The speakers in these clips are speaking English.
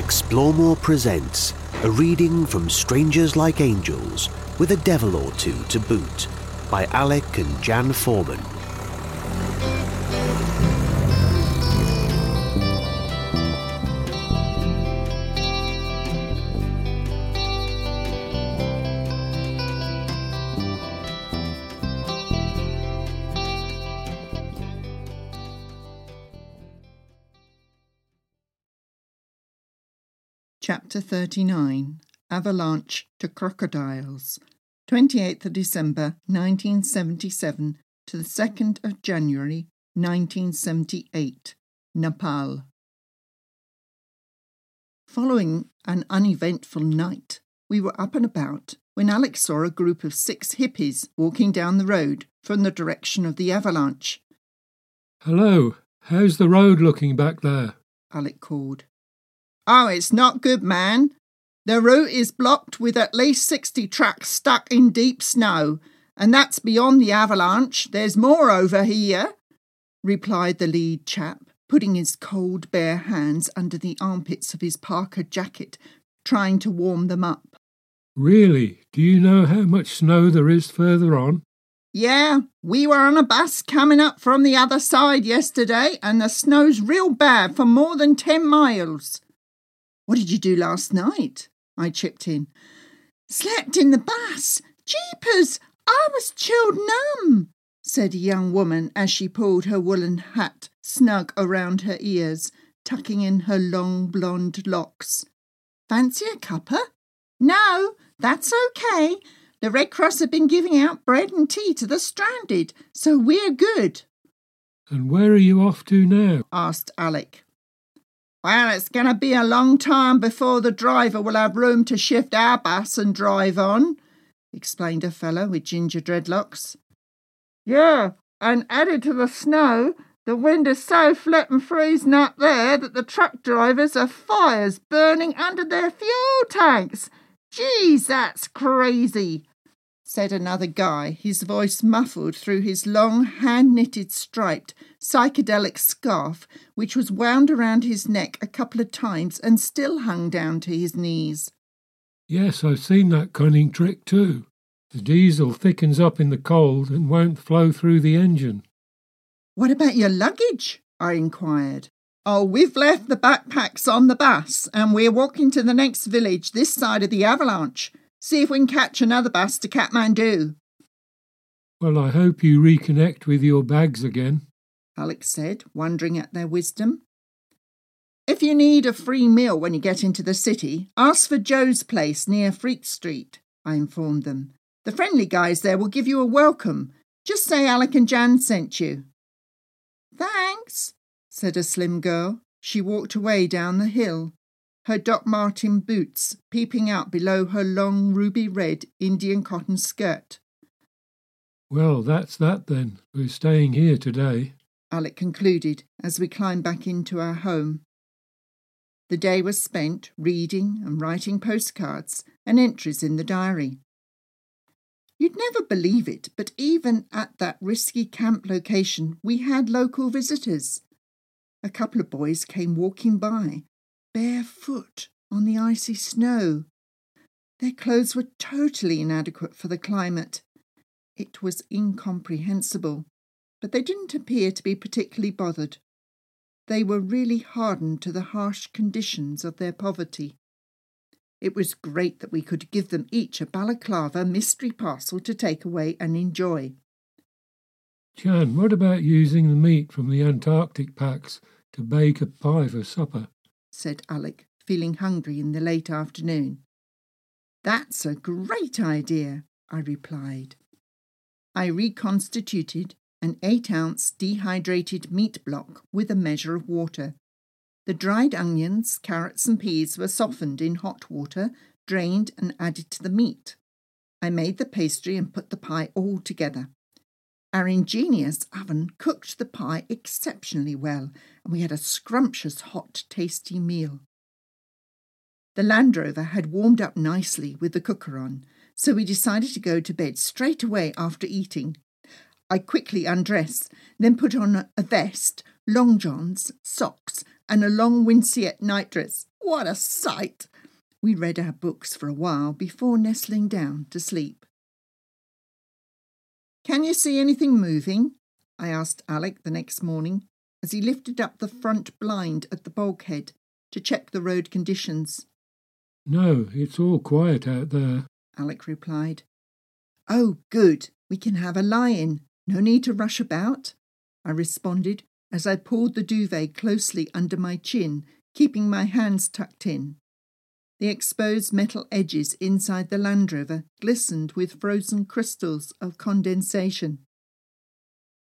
Explore More presents a reading from Strangers Like Angels with a devil or two to boot by Alec and Jan Foreman. Chapter 39 Avalanche to Crocodiles, 28th of December 1977 to the 2nd of January 1978, Nepal. Following an uneventful night, we were up and about when Alec saw a group of six hippies walking down the road from the direction of the avalanche. Hello, how's the road looking back there? Alec called. Oh, it's not good, man. The route is blocked with at least 60 trucks stuck in deep snow, and that's beyond the avalanche. There's more over here, replied the lead chap, putting his cold bare hands under the armpits of his parka jacket, trying to warm them up. Really? Do you know how much snow there is further on? Yeah, we were on a bus coming up from the other side yesterday, and the snow's real bad for more than 10 miles. What did you do last night? I chipped in. Slept in the bus. Jeepers, I was chilled numb, said a young woman as she pulled her woolen hat snug around her ears, tucking in her long blonde locks. Fancy a cuppa? No, that's okay. The Red Cross have been giving out bread and tea to the stranded, so we're good. And where are you off to now? asked Alec. Well, it's going to be a long time before the driver will have room to shift our bus and drive on, explained a fellow with ginger dreadlocks. Yeah, and added to the snow, the wind is so flippin' freezing up there that the truck drivers have fires burning under their fuel tanks. Geez, that's crazy said another guy, his voice muffled through his long, hand knitted, striped, psychedelic scarf, which was wound around his neck a couple of times and still hung down to his knees. Yes, I've seen that cunning trick too. The diesel thickens up in the cold and won't flow through the engine. What about your luggage? I inquired. Oh, we've left the backpacks on the bus and we're walking to the next village this side of the avalanche. See if we can catch another bus to Kathmandu. Well, I hope you reconnect with your bags again, Alec said, wondering at their wisdom. If you need a free meal when you get into the city, ask for Joe's place near Freak Street, I informed them. The friendly guys there will give you a welcome. Just say Alec and Jan sent you. Thanks, said a slim girl. She walked away down the hill, her Doc Martin boots peeping out below her long ruby red Indian cotton skirt. Well, that's that then. We're staying here today, Alec concluded as we climbed back into our home. The day was spent reading and writing postcards and entries in the diary. You'd never believe it, but even at that risky camp location, we had local visitors. A couple of boys came walking by barefoot on the icy snow. Their clothes were totally inadequate for the climate. It was incomprehensible, but they didn't appear to be particularly bothered. They were really hardened to the harsh conditions of their poverty. It was great that we could give them each a balaclava mystery parcel to take away and enjoy. Jan, what about using the meat from the Antarctic packs to bake a pie for supper? Said Alec, feeling hungry in the late afternoon. That's a great idea, I replied. I reconstituted an eight ounce dehydrated meat block with a measure of water. The dried onions, carrots, and peas were softened in hot water, drained, and added to the meat. I made the pastry and put the pie all together. Our ingenious oven cooked the pie exceptionally well, and we had a scrumptious, hot, tasty meal. The Land Rover had warmed up nicely with the cooker on, so we decided to go to bed straight away after eating. I quickly undressed, then put on a vest, long johns, socks, and a long winceyette nightdress, What a sight! We read our books for a while before nestling down to sleep. Can you see anything moving? I asked Alec the next morning as he lifted up the front blind at the bulkhead to check the road conditions. No, it's all quiet out there, Alec replied. Oh, good. We can have a lie in. No need to rush about, I responded as I pulled the duvet closely under my chin, keeping my hands tucked in. The exposed metal edges inside the Land Rover glistened with frozen crystals of condensation.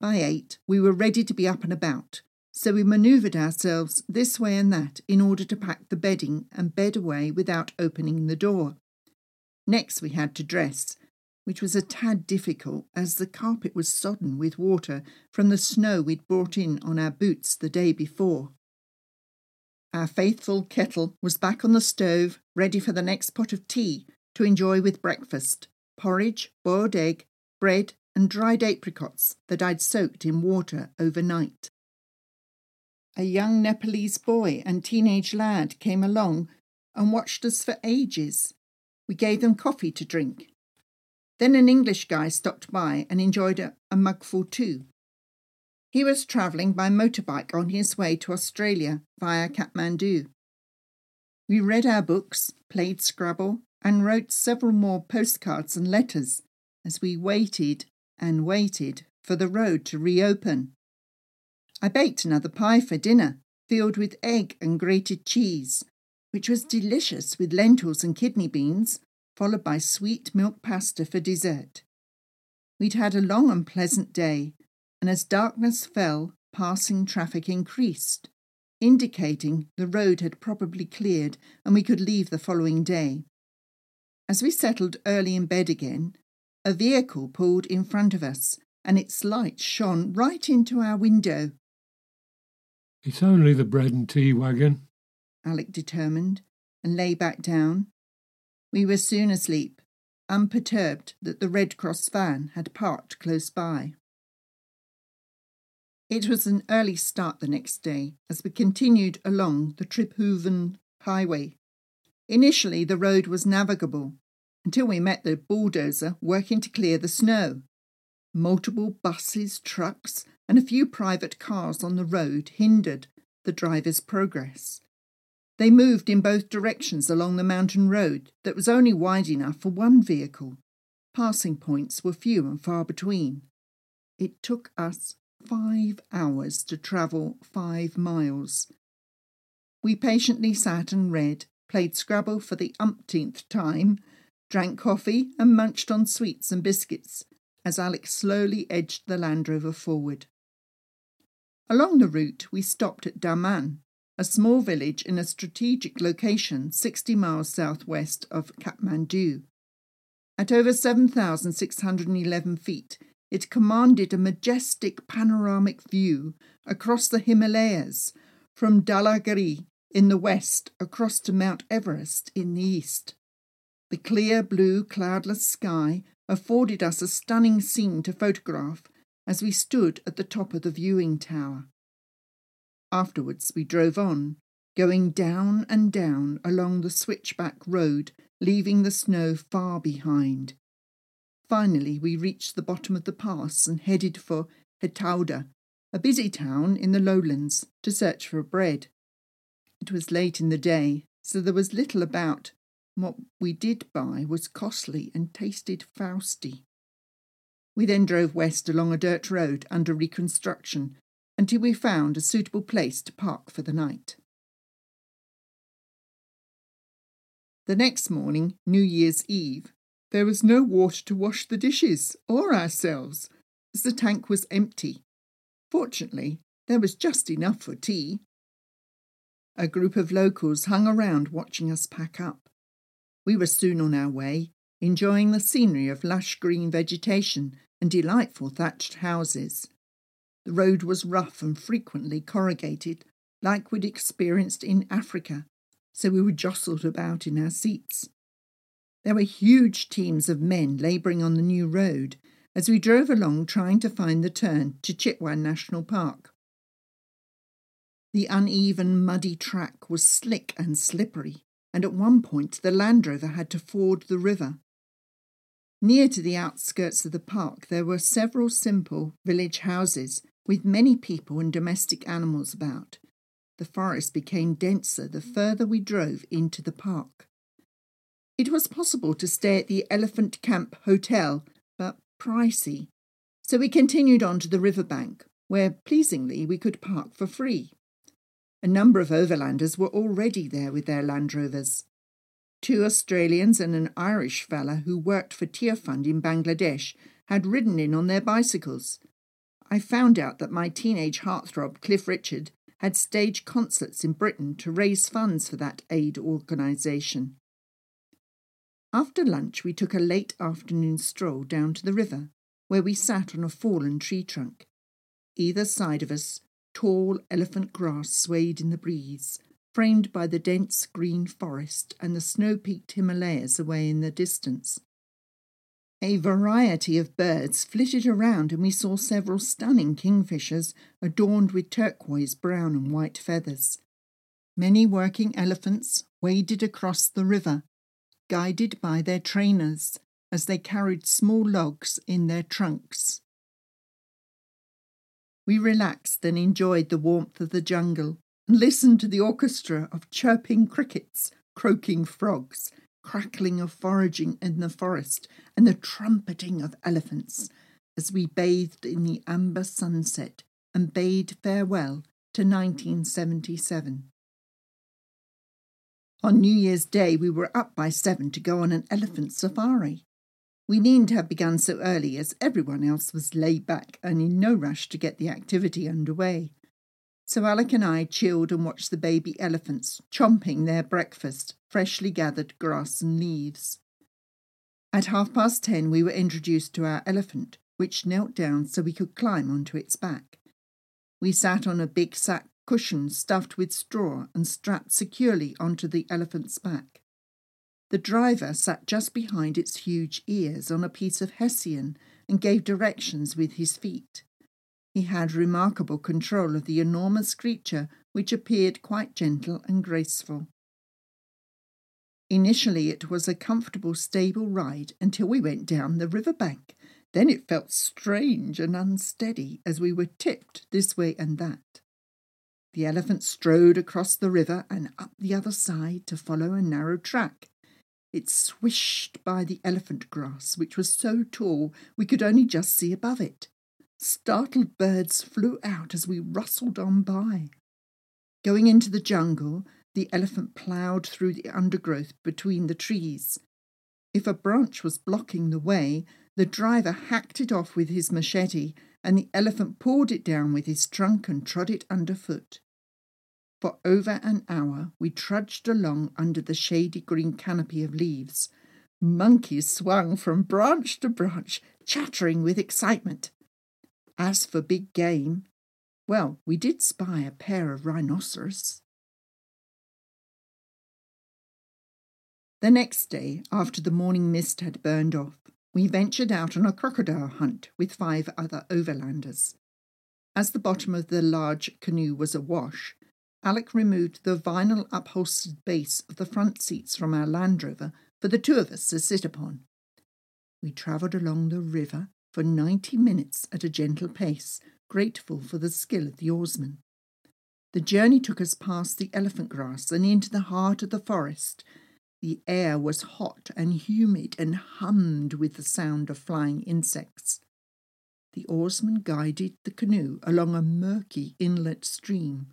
By eight, we were ready to be up and about, so we manoeuvred ourselves this way and that in order to pack the bedding and bed away without opening the door. Next, we had to dress, which was a tad difficult as the carpet was sodden with water from the snow we'd brought in on our boots the day before. Our faithful kettle was back on the stove, ready for the next pot of tea to enjoy with breakfast porridge, boiled egg, bread, and dried apricots that I'd soaked in water overnight. A young Nepalese boy and teenage lad came along and watched us for ages. We gave them coffee to drink. Then an English guy stopped by and enjoyed a, a mugful too. He was travelling by motorbike on his way to Australia via Kathmandu. We read our books, played Scrabble, and wrote several more postcards and letters as we waited and waited for the road to reopen. I baked another pie for dinner, filled with egg and grated cheese, which was delicious with lentils and kidney beans, followed by sweet milk pasta for dessert. We'd had a long and pleasant day, and as darkness fell, passing traffic increased, indicating the road had probably cleared and we could leave the following day. As we settled early in bed again, a vehicle pulled in front of us and its light shone right into our window. It's only the bread and tea wagon, Alec determined, and lay back down. We were soon asleep, unperturbed that the Red Cross van had parked close by. It was an early start the next day as we continued along the Tribhuvan highway. Initially, the road was navigable until we met the bulldozer working to clear the snow. Multiple buses, trucks, and a few private cars on the road hindered the driver's progress. They moved in both directions along the mountain road that was only wide enough for one vehicle. Passing points were few and far between. It took us five hours to travel five miles. We patiently sat and read, played Scrabble for the umpteenth time, drank coffee, and munched on sweets and biscuits as Alec slowly edged the Land Rover forward. Along the route, we stopped at Daman, a small village in a strategic location 60 miles southwest of Kathmandu. At over 7,611 feet, it commanded a majestic panoramic view across the Himalayas, from Dhaulagiri in the west across to Mount Everest in the east. The clear blue, cloudless sky afforded us a stunning scene to photograph as we stood at the top of the viewing tower. Afterwards, we drove on, going down and down along the switchback road, leaving the snow far behind. Finally, we reached the bottom of the pass and headed for Hetauda, a busy town in the lowlands, to search for bread. It was late in the day, so there was little about. What we did buy was costly and tasted fausty. We then drove west along a dirt road under reconstruction until we found a suitable place to park for the night. The next morning, New Year's Eve, there was no water to wash the dishes or ourselves, as the tank was empty. Fortunately, there was just enough for tea. A group of locals hung around watching us pack up. We were soon on our way, enjoying the scenery of lush green vegetation and delightful thatched houses. The road was rough and frequently corrugated, like we'd experienced in Africa, so we were jostled about in our seats. There were huge teams of men labouring on the new road as we drove along trying to find the turn to Chitwan National Park. The uneven, muddy track was slick and slippery, and at one point the Land Rover had to ford the river. Near to the outskirts of the park, there were several simple village houses with many people and domestic animals about. The forest became denser the further we drove into the park. It was possible to stay at the Elephant Camp Hotel, but pricey, so we continued on to the riverbank, where pleasingly we could park for free. A number of overlanders were already there with their Land Rovers. Two Australians and an Irish fella who worked for Tearfund in Bangladesh had ridden in on their bicycles. I found out that my teenage heartthrob, Cliff Richard, had staged concerts in Britain to raise funds for that aid organisation. After lunch, we took a late afternoon stroll down to the river, where we sat on a fallen tree trunk. Either side of us, tall elephant grass swayed in the breeze, framed by the dense green forest and the snow peaked Himalayas away in the distance. A variety of birds flitted around, and we saw several stunning kingfishers adorned with turquoise brown and white feathers. Many working elephants waded across the river, guided by their trainers as they carried small logs in their trunks. We relaxed and enjoyed the warmth of the jungle and listened to the orchestra of chirping crickets, croaking frogs, crackling of foraging in the forest, and the trumpeting of elephants as we bathed in the amber sunset and bade farewell to 1977. On New Year's Day, we were up by seven to go on an elephant safari. We needn't have begun so early, as everyone else was laid back and in no rush to get the activity underway. So Alec and I chilled and watched the baby elephants chomping their breakfast, freshly gathered grass and leaves. At half past ten, we were introduced to our elephant, which knelt down so we could climb onto its back. We sat on a big sack cushion stuffed with straw and strapped securely onto the elephant's back. The driver sat just behind its huge ears on a piece of hessian and gave directions with his feet. He had remarkable control of the enormous creature, which appeared quite gentle and graceful. Initially, it was a comfortable, stable ride until we went down the river bank. Then it felt strange and unsteady as we were tipped this way and that. The elephant strode across the river and up the other side to follow a narrow track. It swished by the elephant grass, which was so tall we could only just see above it. Startled birds flew out as we rustled on by. Going into the jungle, the elephant ploughed through the undergrowth between the trees. If a branch was blocking the way, the driver hacked it off with his machete, and the elephant pawed it down with his trunk and trod it underfoot. For over an hour we trudged along under the shady green canopy of leaves. Monkeys swung from branch to branch, chattering with excitement. As for big game, well, we did spy a pair of rhinoceros. The next day, after the morning mist had burned off, we ventured out on a crocodile hunt with five other overlanders. As the bottom of the large canoe was awash, Alec removed the vinyl upholstered base of the front seats from our Land Rover for the two of us to sit upon. We travelled along the river for ninety minutes at a gentle pace, grateful for the skill of the oarsman. The journey took us past the elephant grass and into the heart of the forest. The air was hot and humid and hummed with the sound of flying insects. The oarsman guided the canoe along a murky inlet stream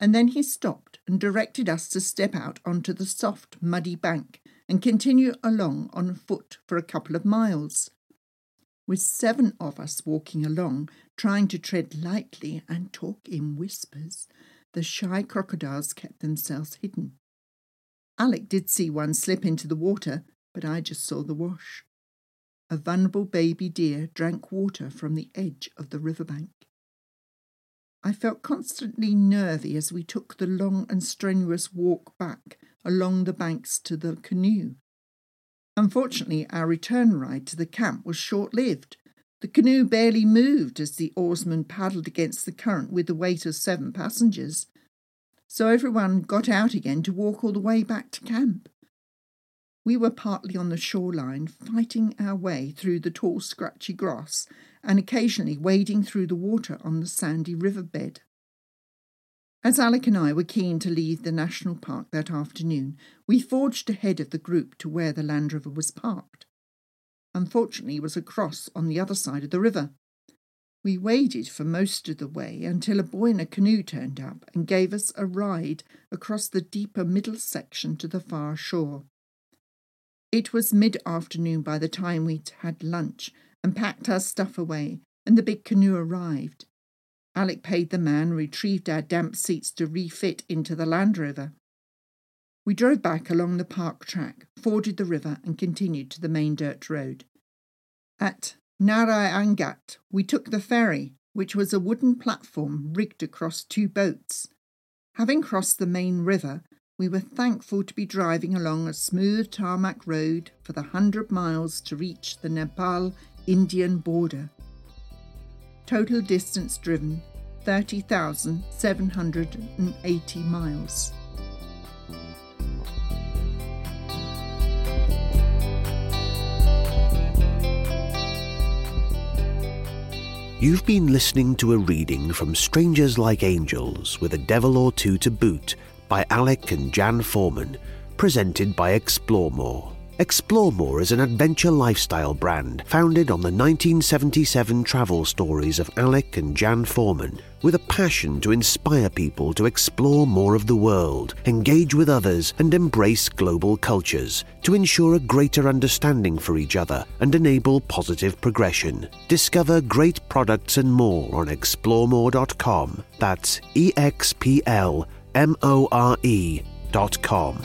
and then he stopped and directed us to step out onto the soft, muddy bank and continue along on foot for a couple of miles. With seven of us walking along, trying to tread lightly and talk in whispers, the shy crocodiles kept themselves hidden. Alec did see one slip into the water, but I just saw the wash. A vulnerable baby deer drank water from the edge of the riverbank. I felt constantly nervy as we took the long and strenuous walk back along the banks to the canoe. Unfortunately, our return ride to the camp was short lived. The canoe barely moved as the oarsman paddled against the current with the weight of seven passengers, so everyone got out again to walk all the way back to camp. We were partly on the shoreline, fighting our way through the tall, scratchy grass and occasionally wading through the water on the sandy riverbed. As Alec and I were keen to leave the national park that afternoon, we forged ahead of the group to where the Land Rover was parked. Unfortunately, it was across on the other side of the river. We waded for most of the way until a boy in a canoe turned up and gave us a ride across the deeper middle section to the far shore. It was mid afternoon by the time we'd had lunch and packed our stuff away, and the big canoe arrived. Alec paid the man, retrieved our damp seats to refit into the Land Rover. We drove back along the park track, forded the river, and continued to the main dirt road. At Narayanghat, we took the ferry, which was a wooden platform rigged across two boats. Having crossed the main river, we were thankful to be driving along a smooth tarmac road for the hundred miles to reach the Nepal Indian border. Total distance driven 30,780 miles. You've been listening to a reading from Strangers Like Angels with a Devil or Two to Boot by Alec and Jan Foreman, presented by Explore More. Explore More is an adventure lifestyle brand founded on the 1977 travel stories of Alec and Jan Foreman, with a passion to inspire people to explore more of the world, engage with others, and embrace global cultures to ensure a greater understanding for each other and enable positive progression. Discover great products and more on exploremore.com. That's E X P L M O R E dot com.